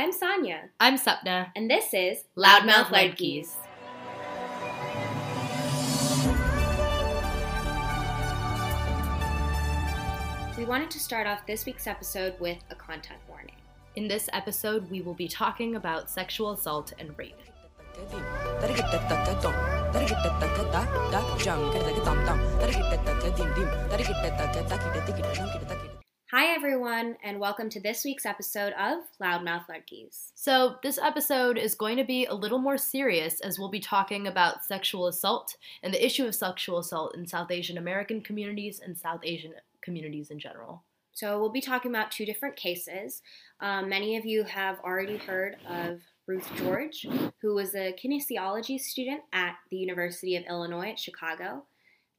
I'm Sonia, I'm Sapna. and this is Loudmouth Ladkis. We wanted to start off this week's episode with a content warning. In this episode, we will be talking about sexual assault and rape. Hi, everyone, and welcome to this week's episode of Loudmouth Ladkis. So, this episode is going to be a little more serious as we'll be talking about sexual assault and the issue of sexual assault in South Asian American communities and South Asian communities in general. So, we'll be talking about two different cases. Um, many of you have already heard of Ruth George, who was a kinesiology student at the University of Illinois at Chicago.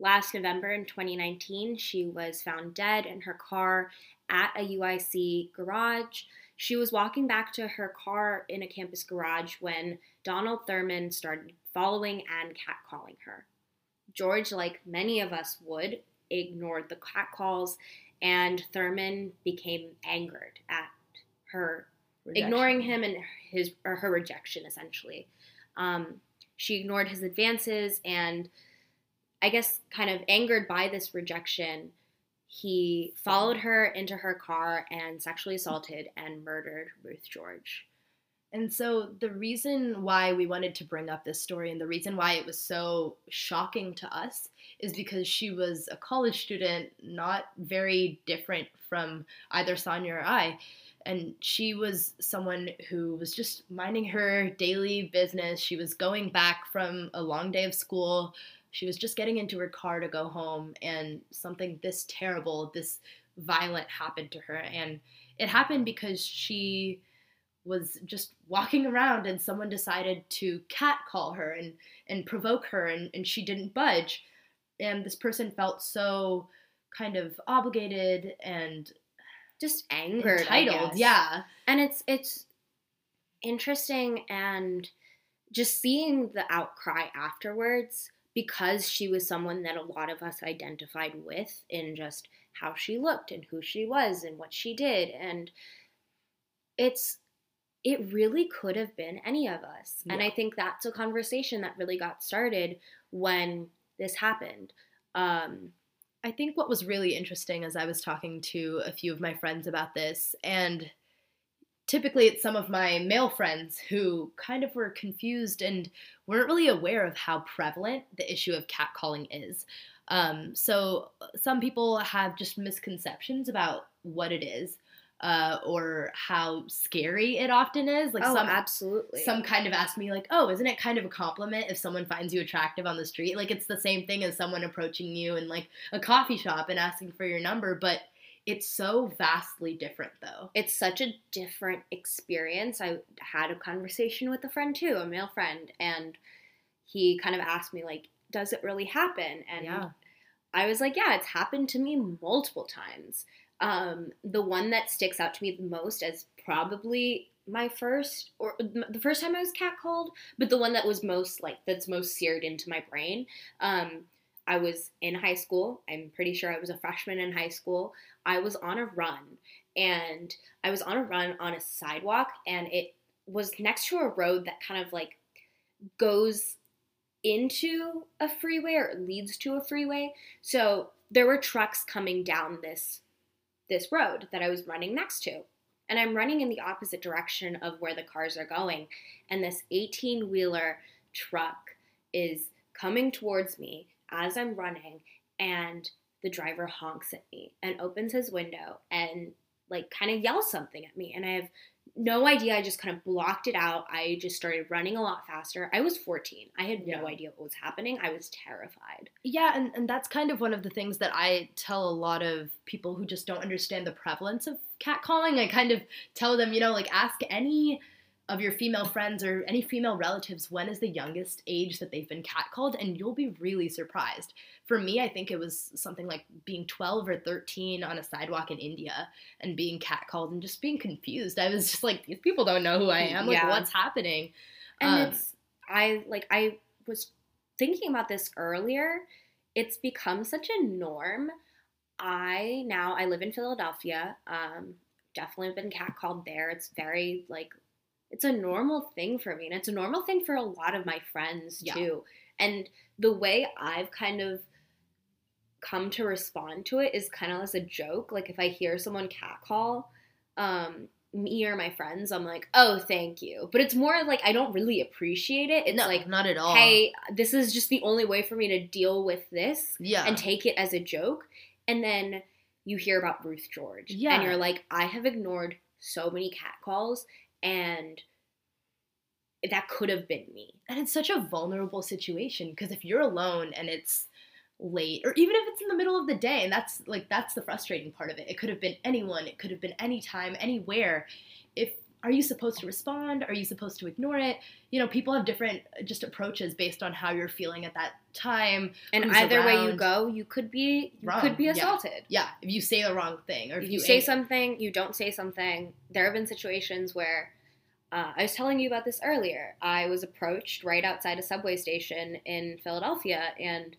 Last November in 2019, she was found dead in her car at a UIC garage. She was walking back to her car in a campus garage when Donald Thurman started following and catcalling her. George, like many of us would, ignored the catcalls, and Thurman became angered at her ignoring him and his or her rejection essentially. Um, she ignored his advances and I guess kind of angered by this rejection, he followed her into her car and sexually assaulted and murdered Ruth George. And so, the reason why we wanted to bring up this story and the reason why it was so shocking to us is because she was a college student, not very different from either Sonia or I. And she was someone who was just minding her daily business. She was going back from a long day of school. She was just getting into her car to go home, and something this terrible, this violent happened to her. And it happened because she was just walking around and someone decided to catcall her and, and provoke her and, and she didn't budge. And this person felt so kind of obligated and Just angered, entitled. Yeah. and it's it's interesting and just seeing the outcry afterwards because she was someone that a lot of us identified with in just how she looked and who she was and what she did. And it's it really could have been any of us. And i think that's a conversation that really got started when this happened. Um I think what was really interesting as I was talking to a few of my friends about this, and typically it's some of my male friends who kind of were confused and weren't really aware of how prevalent the issue of catcalling is. Um, so some people have just misconceptions about what it is. Uh, or how scary it often is. Like oh some absolutely some kind of ask me like, "Oh, isn't it kind of a compliment if someone finds you attractive on the street?" Like it's the same thing as someone approaching you in like a coffee shop and asking for your number, but it's so vastly different though. it's such a different experience. I had a conversation with a friend too, a male friend, and he kind of asked me like, "Does it really happen?" And Yeah. I was like, "Yeah, it's happened to me multiple times." Um, the one that sticks out to me the most as probably my first or the first time I was catcalled, but the one that was most like that's most seared into my brain. Um, I was in high school. I'm pretty sure I was a freshman in high school. I was on a run and I was on a run on a sidewalk and it was next to a road that kind of like goes into a freeway or leads to a freeway. So there were trucks coming down this this road that I was running next to. And I'm running in the opposite direction of where the cars are going and this 18-wheeler truck is coming towards me as I'm running and the driver honks at me and opens his window and like kind of yells something at me and I have no idea I just kind of blocked it out I just started running a lot faster I was 14 I had no idea what was happening I was terrified Yeah, and, and that's kind of one of the things that I tell a lot of people who just don't understand the prevalence of catcalling. I kind of tell them, you know, like ask any of your female friends or any female relatives when is the youngest age that they've been catcalled, and you'll be really surprised. For me, I think it was something like being 12 or 13 on a sidewalk in India and being catcalled and just being confused. I was just like, these people don't know who I am. Like, Yeah. what's happening? and Um, it's I like I was thinking about this earlier it's become such a norm I now I live in Philadelphia um definitely been catcalled there it's very like it's a normal thing for me and it's a normal thing for a lot of my friends Yeah. too and the way i've kind of come to respond to it is kind of as a joke like if i hear someone catcall um me or my friends i'm like oh thank you but it's more like i don't really appreciate it it's no, like not at all. hey this is just the only way for me to deal with this yeah, and take it as a joke. And then you hear about Ruth George. Yeah. And you're like, I have ignored so many catcalls and that could have been me. and it's such a vulnerable situation because if you're alone and it's late or even if it's in the middle of the day and that's like that's the frustrating part of it it could have been anyone it could have been anytime anywhere if are you supposed to respond are you supposed to ignore it you know people have different uh, just approaches based on how you're feeling at that time And either way you go, you could be you Wrong, could be assaulted. yeah if you say the wrong thing or if, If you say something, you don't say something. There have been situations where uh, I was telling you about this earlier. I was approached right outside a subway station in Philadelphia, and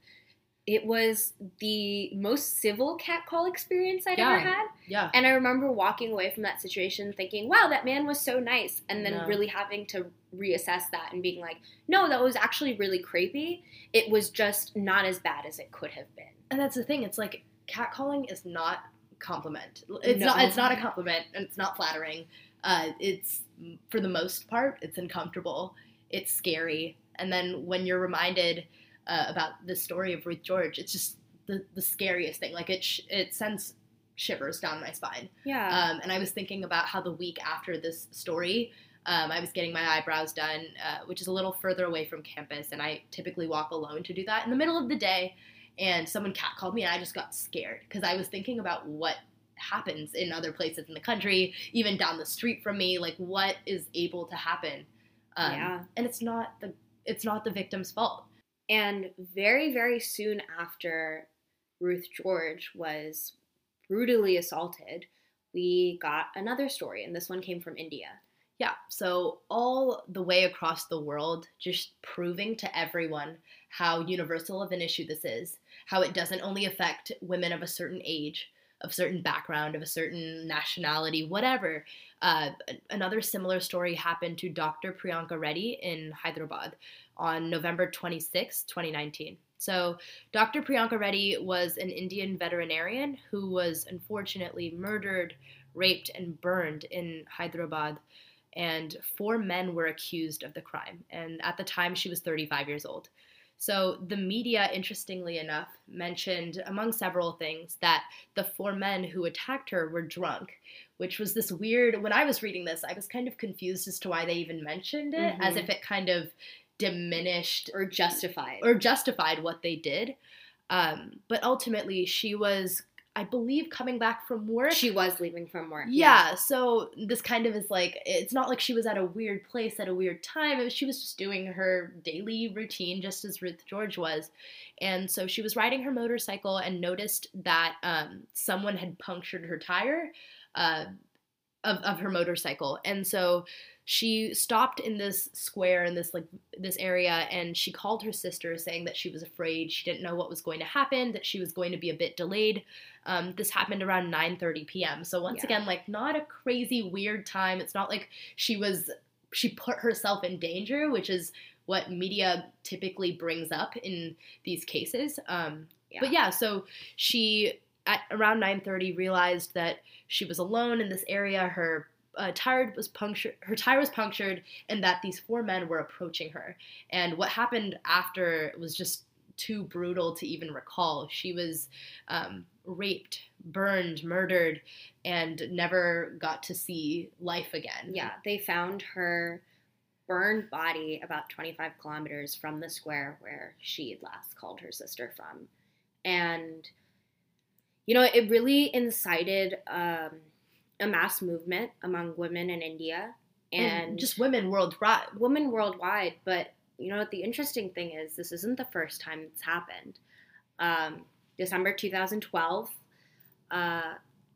it was the most civil catcall experience I'd ever had. yeah And I remember walking away from that situation thinking, wow, that man was so nice. And then really having to reassess that and being like, no, that was actually really creepy. It was just not as bad as it could have been. and that's the thing it's like catcalling is not compliment it's No. not it's not a compliment and it's not flattering uh, it's for the most part it's uncomfortable it's scary and then when you're reminded uh, about the story of ruth george it's just the, the scariest thing like it sh- it sends shivers down my spine Yeah. um, and I was thinking about how the week after this story, um, I was getting my eyebrows done, uh, which is a little further away from campus, and I typically walk alone to do that in the middle of the day. And someone cat called me, and I just got scared because I was thinking about what happens in other places in the country, even down the street from me, like what is able to happen. Um, Yeah. and it's not the it's not the victim's fault. And very, very soon after Ruth George was brutally assaulted, we got another story, and this one came from India. Yeah, so all the way across the world, just proving to everyone how universal of an issue this is, how it doesn't only affect women of a certain age, of certain background, of a certain nationality, whatever. Uh, another similar story happened to Dr. Priyanka Reddy in Hyderabad on November 26, 2019. So, Dr. Priyanka Reddy was an Indian veterinarian who was unfortunately murdered, raped, and burned in Hyderabad and four men were accused of the crime. And at the time, she was 35 years old. So the media, interestingly enough, mentioned, among several things, that the four men who attacked her were drunk, which was this weird. When I was reading this, I was kind of confused as to why they even mentioned it, as Mhm. if it kind of diminished Or justified. or justified what they did. Um, but ultimately, she was, I believe, coming back from work. she was leaving from work. Yeah, so this kind of is like it's not like she was at a weird place at a weird time. It was, she was just doing her daily routine, just as Ruth George was, and so she was riding her motorcycle and noticed that um, someone had punctured her tire uh, of of her motorcycle, and so she stopped in this square in this like this area and she called her sister saying that she was afraid she didn't know what was going to happen that she was going to be a bit delayed um, this happened around 9:30 p.m. So once Yeah. again, like not a crazy weird time. It's not like she was she put herself in danger, which is what media typically brings up in these cases. Um, But yeah, so she at around 9:30 realized that she was alone in this area. Her uh, tire was punctured. Her tire was punctured, and that these four men were approaching her. And what happened after was just too brutal to even recall. She was um, raped, burned, murdered, and never got to see life again. Yeah, they found her burned body about 25 kilometers from the square where she had last called her sister from. And, you know, it really incited um, a mass movement among women in India and, and, just women worldwide. women worldwide. But, you know, what the interesting thing is, this isn't the first time it's happened. Um, December 2012, uh,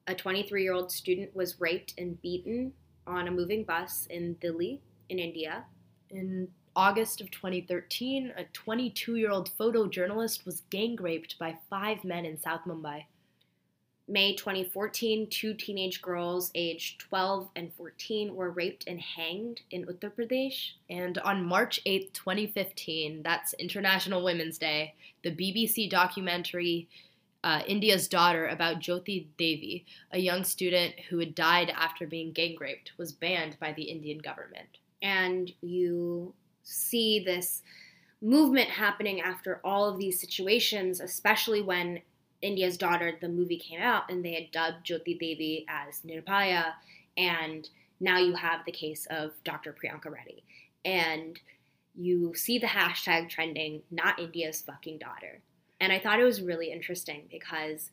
a 23 year old student was raped and beaten on a moving bus in Delhi, in India. In August of 2013, a 22 year old photojournalist was gang raped by five men in South Mumbai. May 2014, two teenage girls aged 12 and 14 were raped and hanged in Uttar Pradesh. And on March 8th, 2015, that's International Women's Day, the BBC documentary uh, India's Daughter about Jyoti Devi, a young student who had died after being gang raped, was banned by the Indian government. And you see this movement happening after all of these situations, especially when India's Daughter, the movie came out, and they had dubbed Jyoti Devi as Nirbhaya, and now you have the case of Dr. Priyanka Reddy. And you see the hashtag trending, not India's fucking daughter. And I thought it was really interesting because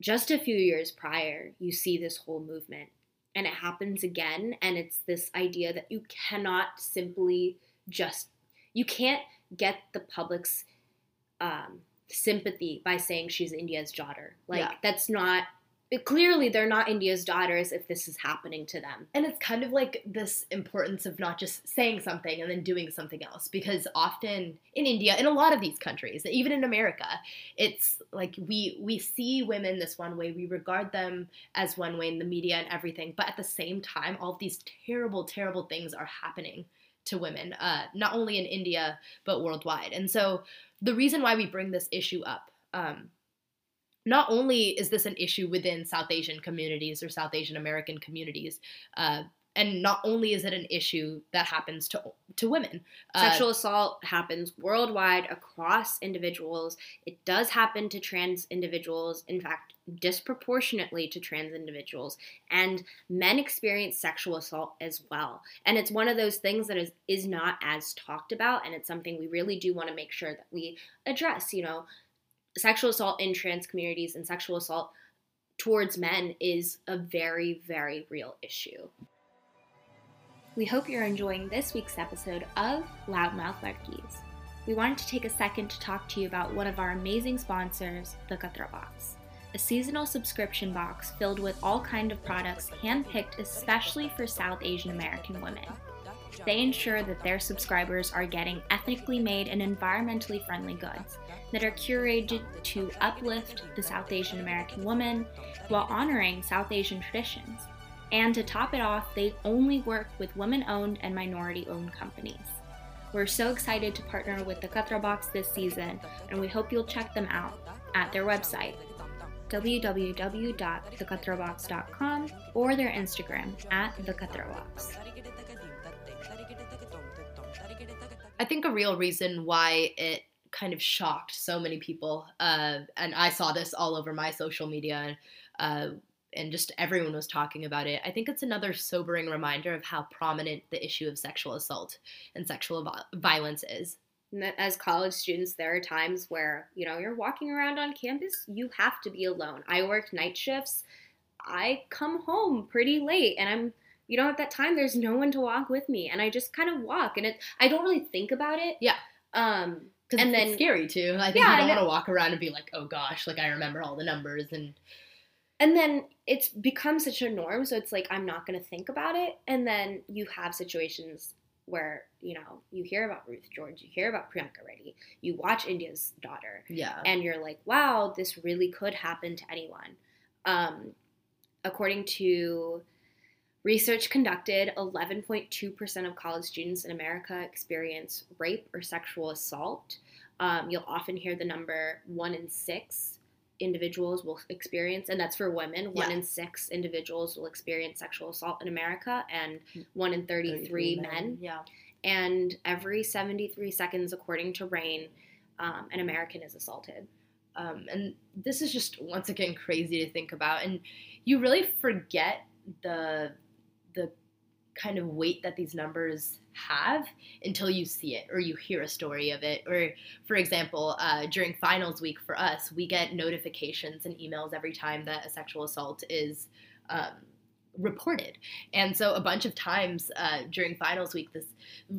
just a few years prior, you see this whole movement and it happens again. And it's this idea that you cannot simply just, you can't get the public's um, sympathy by saying she's India's daughter. Like, Yeah. that's not, clearly they're not India's daughters if this is happening to them. And it's kind of like this importance of not just saying something and then doing something else. Because often in India, in a lot of these countries, even in America, it's like we we see women this one way, we regard them as one way in the media and everything. But at the same time, all of these terrible, terrible things are happening to women, uh, not only in India but worldwide. And so the reason why we bring this issue up. Um, not only is this an issue within South Asian communities or South Asian American communities, uh, and not only is it an issue that happens to to women, uh, Sexual assault happens worldwide across individuals. It does happen to trans individuals, in fact, disproportionately to trans individuals. And men experience sexual assault as well. And it's one of those things that is, is not as talked about. And it's something we really do want to make sure that we address. You know, sexual assault in trans communities and sexual assault towards men is a very, very real issue. We hope you're enjoying this week's episode of Loudmouth Ladkis. We wanted to take a second to talk to you about one of our amazing sponsors, the Katra Box, a seasonal subscription box filled with all kind of products handpicked especially for South Asian American women. They ensure that their subscribers are getting ethnically made and environmentally friendly goods that are curated to uplift the South Asian American woman while honoring South Asian traditions. And to top it off, they only work with women owned and minority owned companies. We're so excited to partner with the Katra Box this season, and we hope you'll check them out at their website, www.thekatrabox.com, or their Instagram at thekatrabox. I think a real reason why it kind of shocked so many people, uh, and I saw this all over my social media, uh, and just everyone was talking about it. I think it's another sobering reminder of how prominent the issue of sexual assault and sexual violence is. As college students, there are times where, you know, you're walking around on campus, you have to be alone. I work night shifts. I come home pretty late and I'm, you know, at that time there's no one to walk with me and I just kind of walk and it I don't really think about it. Yeah. Um And it's, then- scary too. I think Yeah, you don't want to walk around and be like, oh gosh, like I remember all the numbers and and then it's become such a norm so it's like i'm not going to think about it. And then you have situations where you know you hear about ruth george you hear about priyanka reddy you watch india's daughter yeah. and you're like wow this really could happen to anyone. Um, according to research conducted 11.2% of college students in america experience rape or sexual assault. Um, you'll often hear the number one in six individuals will experience, and that's for women. One in six individuals will experience sexual assault in America, and one in 33, men. Yeah. And every 73 seconds, according to RAINN, um, an American is assaulted. Um, and this is just once again crazy to think about, and you really forget the kind of weight that these numbers have until you see it or you hear a story of it. Or, for example, uh, during finals week for us, we get notifications and emails every time that a sexual assault is. Um, reported. And so a bunch of times uh, during finals week this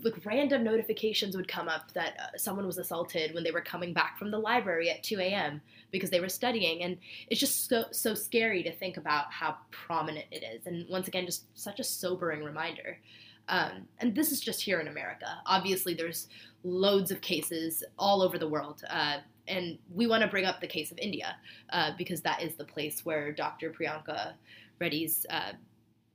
like random notifications would come up that uh, someone was assaulted when they were coming back from the library at 2 a.m because they were studying. And it's just so so scary to think about how prominent it is. And once again just such a sobering reminder. Um, and this is just here in america. Obviously there's loads of cases all over the world uh, and we want to bring up the case of India uh, because that is the place where Dr. Priyanka Reddy's uh,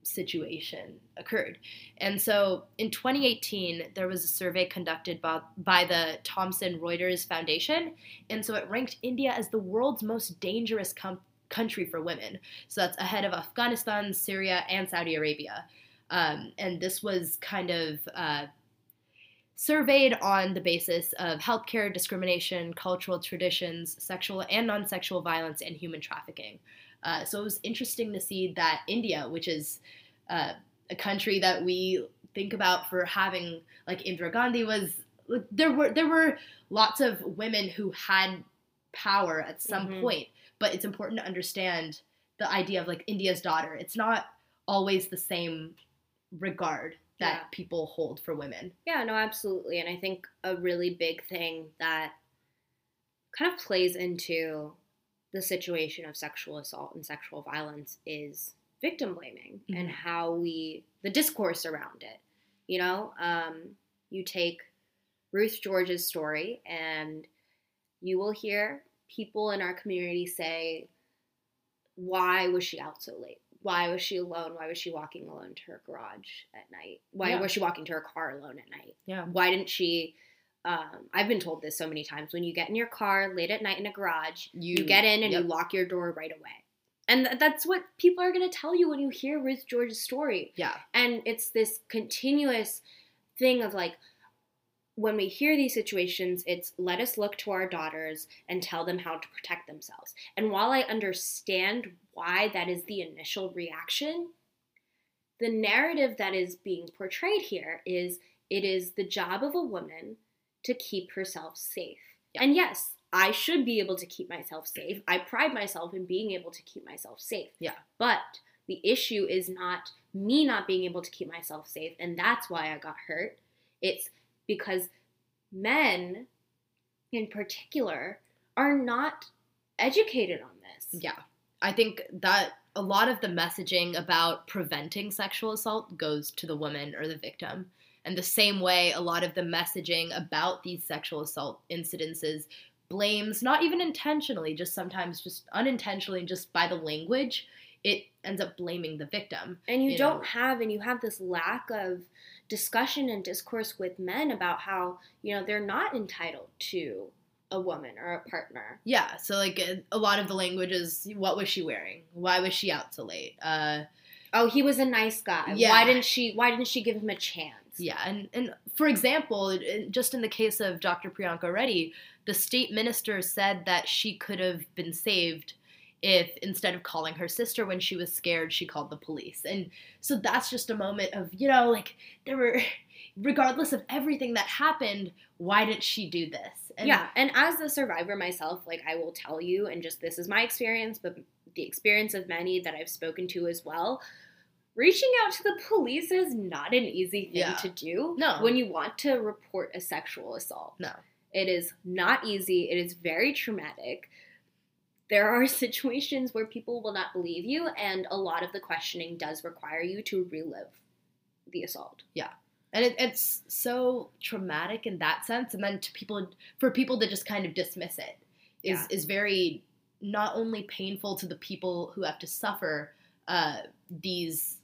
situation occurred. And so in 2018, there was a survey conducted by, by the Thomson Reuters Foundation, and so it ranked India as the world's most dangerous com- country for women. So that's ahead of Afghanistan, Syria, and Saudi Arabia. Um, and this was kind of uh, surveyed on the basis of healthcare, discrimination, cultural traditions, sexual and non sexual violence, and human trafficking. Uh, so it was interesting to see that India, which is uh, a country that we think about for having, like Indira Gandhi was, there were there were lots of women who had power at some mm-hmm. point, but it's important to understand the idea of like India's daughter. It's not always the same regard that yeah. people hold for women. Yeah, no, absolutely. And I think a really big thing that kind of plays into the situation of sexual assault and sexual violence is victim blaming mm-hmm. and how we, the discourse around it. You know, um, you take Ruth George's story and you will hear people in our community say, why was she out so late? why was she alone? Why was she walking alone to her garage at night? Why yeah. was she walking to her car alone at night? Yeah. Why didn't she? Um, I've been told this so many times. When you get in your car late at night in a garage, you, you get in and yep. you lock your door right away. And th- that's what people are going to tell you when you hear Ruth George's story. Yeah. And it's this continuous thing of like, when we hear these situations, it's let us look to our daughters and tell them how to protect themselves. And while I understand why that is the initial reaction, the narrative that is being portrayed here is it is the job of a woman to keep herself safe. And yes, I should be able to keep myself safe. I pride myself in being able to keep myself safe. Yeah. But the issue is not me not being able to keep myself safe, and that's why I got hurt. It's because men in particular are not educated on this. Yeah. I think that a lot of the messaging about preventing sexual assault goes to the woman or the victim. And the same way, a lot of the messaging about these sexual assault incidences blames, not even intentionally, just sometimes just unintentionally, just by the language, it ends up blaming the victim. And you, you don't know? have, and you have this lack of discussion and discourse with men about how, you know, they're not entitled to a woman or a partner. Yeah, so like a lot of the language is what was she wearing? Why was she out so late? Uh oh, he was a nice guy. Yeah. Why didn't she why didn't she give him a chance? Yeah, and and for example, just in the case of Dr. Priyanka Reddy, the state minister said that she could have been saved if instead of calling her sister when she was scared, she called the police. And so that's just a moment of, you know, like there were, regardless of everything that happened, why didn't she do this? And yeah. And as a survivor myself, like I will tell you, and just this is my experience, but the experience of many that I've spoken to as well. Reaching out to the police is not an easy thing yeah. to do. No. When you want to report a sexual assault. No. It is not easy. It is very traumatic there are situations where people will not believe you, and a lot of the questioning does require you to relive the assault. Yeah. And it, it's so traumatic in that sense, and then to people, for people to just kind of dismiss it, is yeah. is very not only painful to the people who have to suffer uh, these,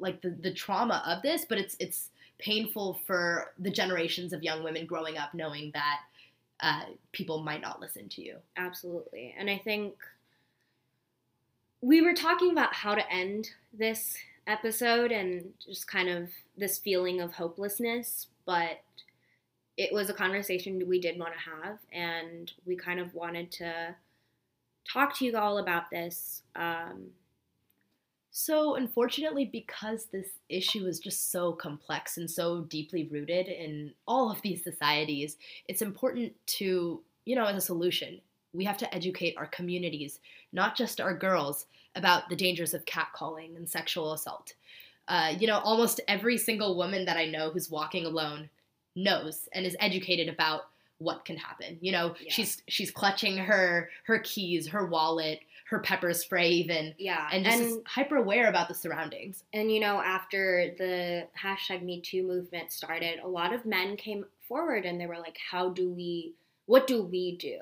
like the the trauma of this, but it's it's painful for the generations of young women growing up knowing that uh, people might not listen to you. Absolutely. And I think we were talking about how to end this episode and just kind of this feeling of hopelessness, but it was a conversation we did want to have, and we kind of wanted to talk to you all about this. Um, so, unfortunately, because this issue is just so complex and so deeply rooted in all of these societies, it's important to, you know, as a solution, we have to educate our communities, not just our girls, about the dangers of catcalling and sexual assault. Uh, you know, almost every single woman that I know who's walking alone knows and is educated about what can happen. You know, yeah. she's she's clutching her her keys, her wallet, her pepper spray even. Yeah. And just and, hyper aware about the surroundings. And you know, after the hashtag Me Too movement started, a lot of men came forward and they were like, How do we what do we do?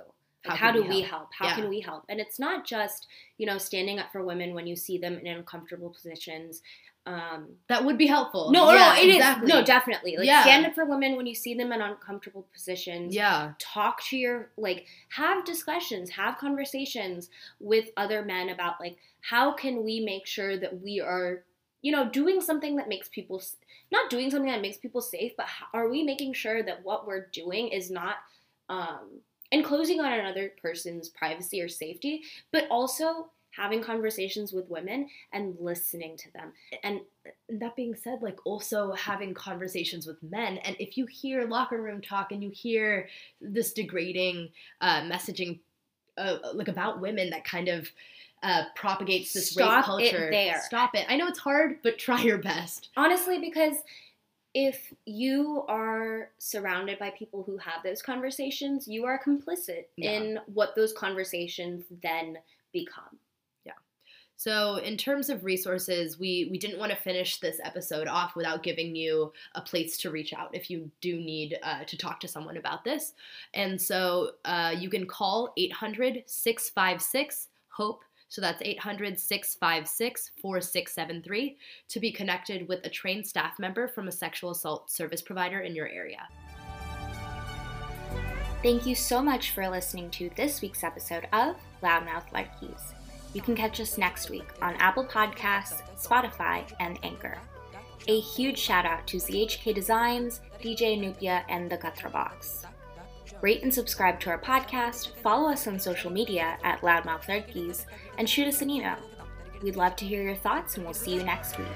Like, how, do we help? How yeah. can we help? And it's not just, you know, standing up for women when you see them in uncomfortable positions. Um, that would be helpful. No, yeah, no, it exactly. is. No, definitely. Like yeah. stand up for women when you see them in uncomfortable positions. Yeah. Talk to your like have discussions, have conversations with other men about like how can we make sure that we are, you know, doing something that makes people not doing something that makes people safe, but are we making sure that what we're doing is not um enclosing on another person's privacy or safety, but also having conversations with women and listening to them. And that being said, like also having conversations with men. And if you hear locker room talk and you hear this degrading uh, messaging, uh, like about women that kind of uh, propagates this Stop rape culture, it there. Stop it. I know it's hard, but try your best. Honestly, because if you are surrounded by people who have those conversations, you are complicit yeah. in what those conversations then become. So, in terms of resources, we we didn't want to finish this episode off without giving you a place to reach out if you do need uh, to talk to someone about this. And so, uh, you can call 800 656 HOPE so that's 800 656 4673 to be connected with a trained staff member from a sexual assault service provider in your area. Thank you so much for listening to this week's episode of Loudmouth Ladkis. You can catch us next week on Apple Podcasts, Spotify, and Anchor. A huge shout out to ZHK Designs, DJ Nupia, and the Katra Box. Rate and subscribe to our podcast, follow us on social media at Loudmouth and shoot us an email. We'd love to hear your thoughts, and we'll see you next week.